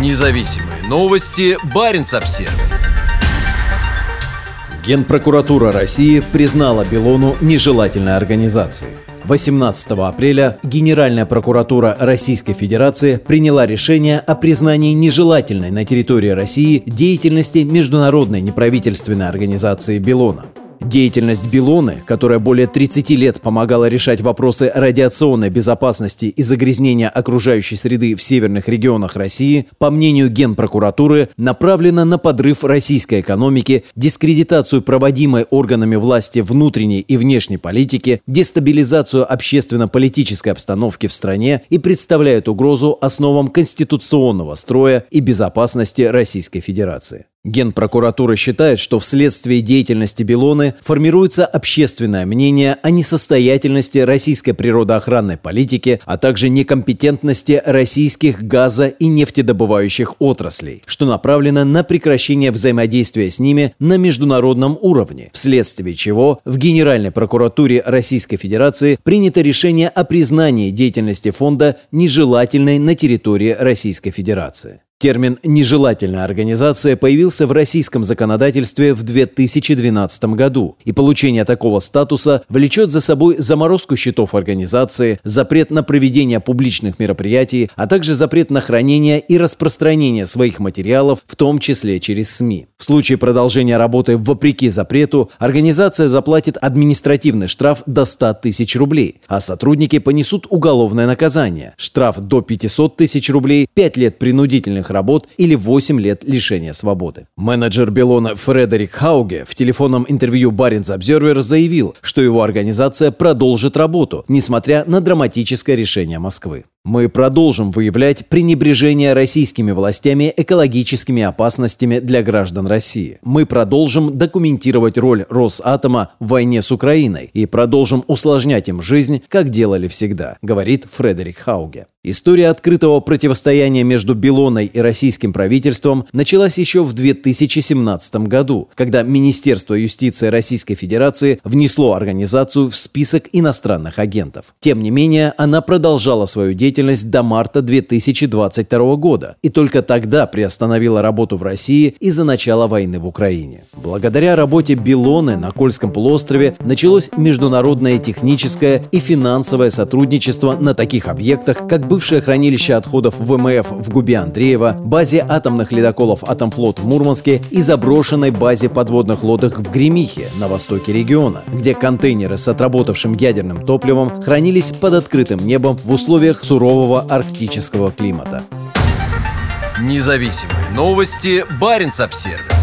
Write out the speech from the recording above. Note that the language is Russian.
Независимые новости. Барин обсерва Генпрокуратура России признала Белону нежелательной организацией. 18 апреля Генеральная прокуратура Российской Федерации приняла решение о признании нежелательной на территории России деятельности международной неправительственной организации «Белона». Деятельность Белоны, которая более 30 лет помогала решать вопросы радиационной безопасности и загрязнения окружающей среды в северных регионах России, по мнению Генпрокуратуры, направлена на подрыв российской экономики, дискредитацию проводимой органами власти внутренней и внешней политики, дестабилизацию общественно-политической обстановки в стране и представляет угрозу основам конституционного строя и безопасности Российской Федерации. Генпрокуратура считает, что вследствие деятельности Белоны формируется общественное мнение о несостоятельности российской природоохранной политики, а также некомпетентности российских газо- и нефтедобывающих отраслей, что направлено на прекращение взаимодействия с ними на международном уровне, вследствие чего в Генеральной прокуратуре Российской Федерации принято решение о признании деятельности фонда нежелательной на территории Российской Федерации. Термин «нежелательная организация» появился в российском законодательстве в 2012 году, и получение такого статуса влечет за собой заморозку счетов организации, запрет на проведение публичных мероприятий, а также запрет на хранение и распространение своих материалов, в том числе через СМИ. В случае продолжения работы вопреки запрету, организация заплатит административный штраф до 100 тысяч рублей, а сотрудники понесут уголовное наказание – штраф до 500 тысяч рублей, 5 лет принудительных работ или 8 лет лишения свободы. Менеджер Белона Фредерик Хауге в телефонном интервью Баренц Обзервер заявил, что его организация продолжит работу, несмотря на драматическое решение Москвы. Мы продолжим выявлять пренебрежение российскими властями экологическими опасностями для граждан России. Мы продолжим документировать роль Росатома в войне с Украиной и продолжим усложнять им жизнь, как делали всегда, говорит Фредерик Хауге. История открытого противостояния между Белоной и российским правительством началась еще в 2017 году, когда Министерство юстиции Российской Федерации внесло организацию в список иностранных агентов. Тем не менее, она продолжала свою деятельность до марта 2022 года и только тогда приостановила работу в России из-за начала войны в Украине. Благодаря работе Белоны на Кольском полуострове началось международное техническое и финансовое сотрудничество на таких объектах, как бывшее хранилище отходов ВМФ в Губе Андреева, базе атомных ледоколов «Атомфлот» в Мурманске и заброшенной базе подводных лодок в Гремихе на востоке региона, где контейнеры с отработавшим ядерным топливом хранились под открытым небом в условиях сурового арктического климата. Независимые новости. Барин обсервис